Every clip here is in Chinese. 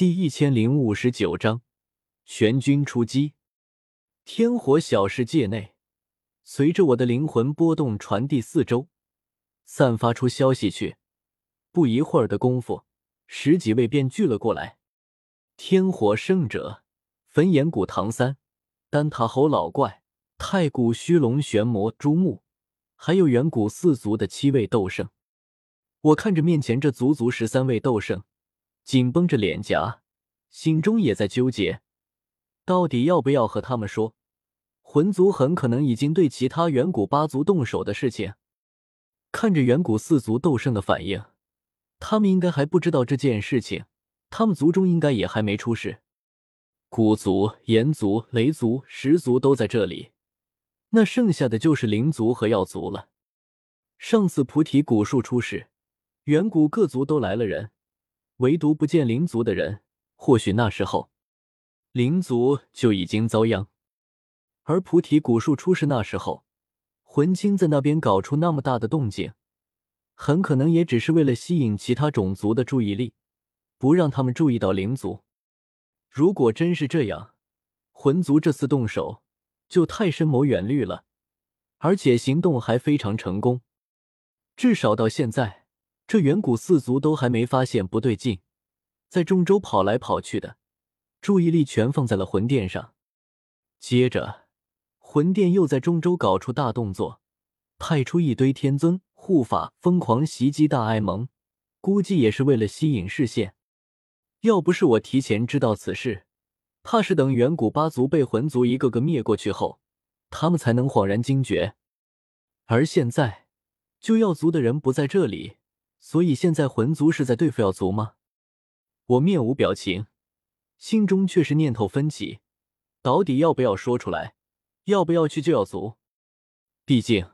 第一千零五十九章，全军出击。天火小世界内，随着我的灵魂波动传递四周，散发出消息去。不一会儿的功夫，十几位便聚了过来。天火圣者、焚炎谷唐三、丹塔侯老怪、太古虚龙玄魔朱木，还有远古四族的七位斗圣。我看着面前这足足十三位斗圣。紧绷着脸颊，心中也在纠结，到底要不要和他们说，魂族很可能已经对其他远古八族动手的事情。看着远古四族斗圣的反应，他们应该还不知道这件事情，他们族中应该也还没出事。古族、炎族、雷族、石族都在这里，那剩下的就是灵族和药族了。上次菩提古树出事，远古各族都来了人。唯独不见灵族的人，或许那时候灵族就已经遭殃。而菩提古树出事那时候，魂青在那边搞出那么大的动静，很可能也只是为了吸引其他种族的注意力，不让他们注意到灵族。如果真是这样，魂族这次动手就太深谋远虑了，而且行动还非常成功，至少到现在。这远古四族都还没发现不对劲，在中州跑来跑去的，注意力全放在了魂殿上。接着，魂殿又在中州搞出大动作，派出一堆天尊护法疯狂袭击大爱盟，估计也是为了吸引视线。要不是我提前知道此事，怕是等远古八族被魂族一个个灭过去后，他们才能恍然惊觉。而现在，就药族的人不在这里。所以现在魂族是在对付药族吗？我面无表情，心中却是念头纷起，到底要不要说出来？要不要去救药族？毕竟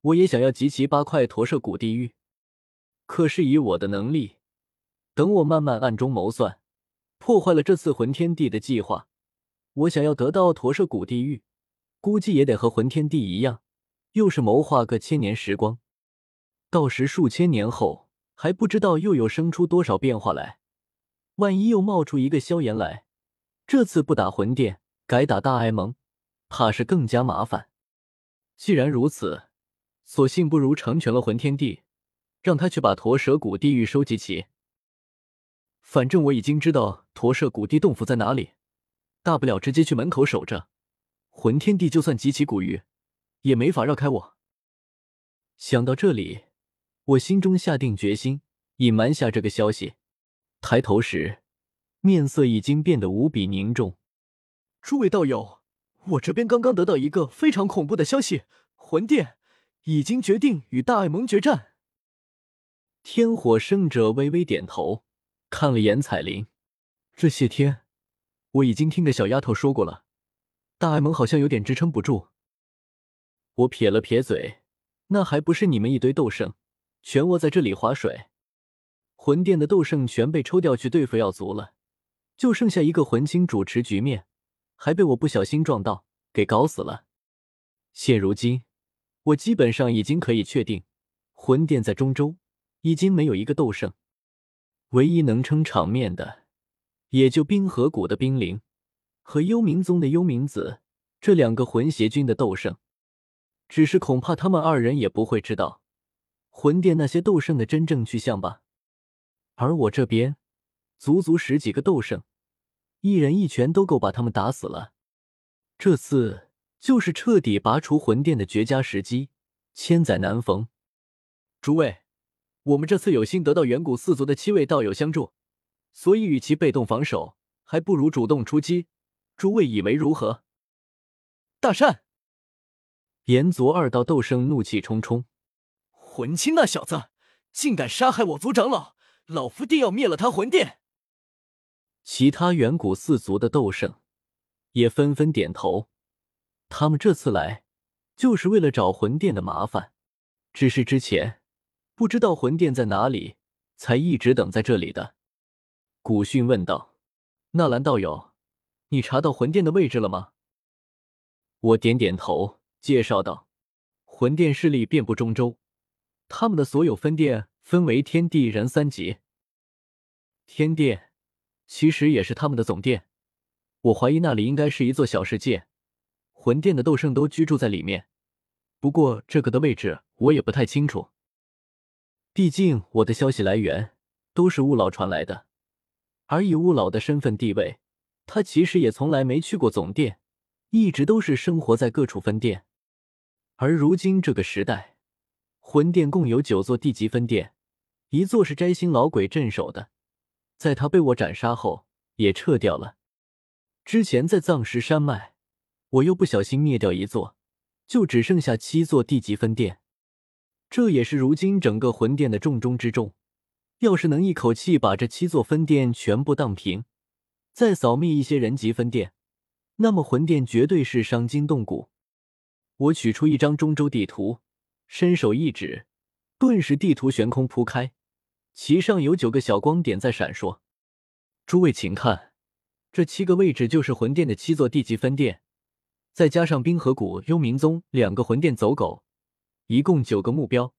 我也想要集齐八块驼舍古地狱。可是以我的能力，等我慢慢暗中谋算，破坏了这次魂天帝的计划，我想要得到驼舍古地狱，估计也得和魂天帝一样，又是谋划个千年时光。到时数千年后，还不知道又有生出多少变化来。万一又冒出一个萧炎来，这次不打魂殿，改打大艾蒙，怕是更加麻烦。既然如此，索性不如成全了魂天帝，让他去把驼蛇谷地狱收集齐。反正我已经知道驼舍谷地洞府在哪里，大不了直接去门口守着。魂天帝就算集齐古玉，也没法绕开我。想到这里。我心中下定决心，隐瞒下这个消息。抬头时，面色已经变得无比凝重。诸位道友，我这边刚刚得到一个非常恐怖的消息：魂殿已经决定与大爱盟决战。天火圣者微微点头，看了眼彩铃。这些天，我已经听着小丫头说过了，大爱盟好像有点支撑不住。我撇了撇嘴，那还不是你们一堆斗圣？全窝在这里划水，魂殿的斗圣全被抽调去对付药族了，就剩下一个魂青主持局面，还被我不小心撞到，给搞死了。现如今，我基本上已经可以确定，魂殿在中州已经没有一个斗圣，唯一能撑场面的，也就冰河谷的冰灵和幽冥宗的幽冥子这两个魂邪军的斗圣，只是恐怕他们二人也不会知道。魂殿那些斗圣的真正去向吧，而我这边足足十几个斗圣，一人一拳都够把他们打死了。这次就是彻底拔除魂殿的绝佳时机，千载难逢。诸位，我们这次有幸得到远古四族的七位道友相助，所以与其被动防守，还不如主动出击。诸位以为如何？大善，炎族二道斗圣怒气冲冲。魂青那小子竟敢杀害我族长老，老夫定要灭了他魂殿！其他远古四族的斗圣也纷纷点头，他们这次来就是为了找魂殿的麻烦，只是之前不知道魂殿在哪里，才一直等在这里的。古训问道：“纳兰道友，你查到魂殿的位置了吗？”我点点头，介绍道：“魂殿势力遍布中州。”他们的所有分店分为天地人三级。天殿其实也是他们的总店。我怀疑那里应该是一座小世界，魂殿的斗圣都居住在里面。不过这个的位置我也不太清楚，毕竟我的消息来源都是乌老传来的。而以乌老的身份地位，他其实也从来没去过总店，一直都是生活在各处分店。而如今这个时代，魂殿共有九座地级分殿，一座是摘星老鬼镇守的，在他被我斩杀后也撤掉了。之前在藏石山脉，我又不小心灭掉一座，就只剩下七座地级分殿。这也是如今整个魂殿的重中之重。要是能一口气把这七座分殿全部荡平，再扫灭一些人级分殿，那么魂殿绝对是伤筋动骨。我取出一张中州地图，伸手一指，顿时地图悬空铺开，其上有九个小光点在闪烁。诸位，请看，这七个位置就是魂殿的七座地级分店，再加上冰河谷、幽冥宗两个魂殿走狗，一共九个目标，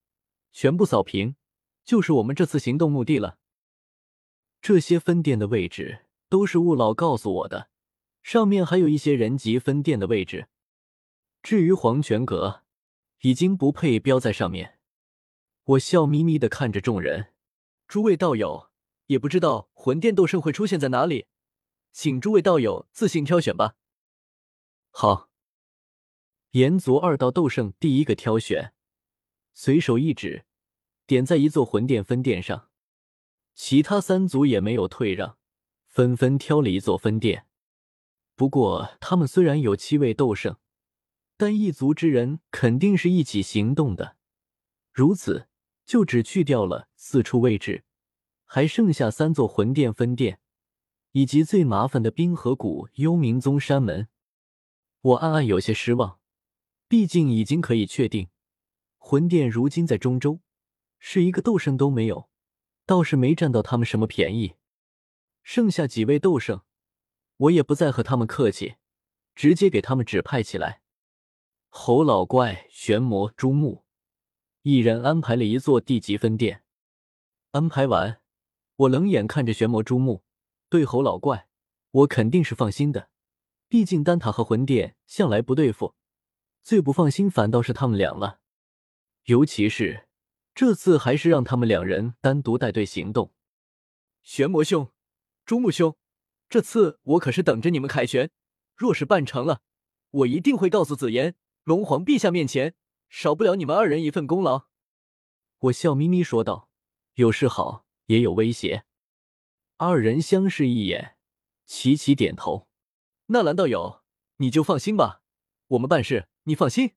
全部扫平。就是我们这次行动目的了。这些分店的位置都是雾老告诉我的，上面还有一些人级分店的位置。至于黄泉阁，已经不配标在上面。我笑眯眯的看着众人，诸位道友也不知道魂殿斗圣会出现在哪里，请诸位道友自行挑选吧。好，炎族二道斗圣第一个挑选，随手一指。点在一座魂殿分殿上，其他三族也没有退让，纷纷挑了一座分殿。不过，他们虽然有七位斗圣，但一族之人肯定是一起行动的，如此就只去掉了四处位置，还剩下三座魂殿分殿，以及最麻烦的冰河谷幽冥宗山门。我暗暗有些失望，毕竟已经可以确定，魂殿如今在中州。是一个斗圣都没有，倒是没占到他们什么便宜。剩下几位斗圣，我也不再和他们客气，直接给他们指派起来。侯老怪、玄魔、朱木，一人安排了一座地级分店。安排完，我冷眼看着玄魔、朱木，对侯老怪，我肯定是放心的。毕竟丹塔和魂殿向来不对付，最不放心反倒是他们俩了，尤其是。这次还是让他们两人单独带队行动。玄魔兄、朱木兄，这次我可是等着你们凯旋。若是办成了，我一定会告诉紫妍，龙皇陛下面前少不了你们二人一份功劳。我笑眯眯说道，有是好，也有威胁。二人相视一眼，齐齐点头。那蓝道友，你就放心吧，我们办事，你放心。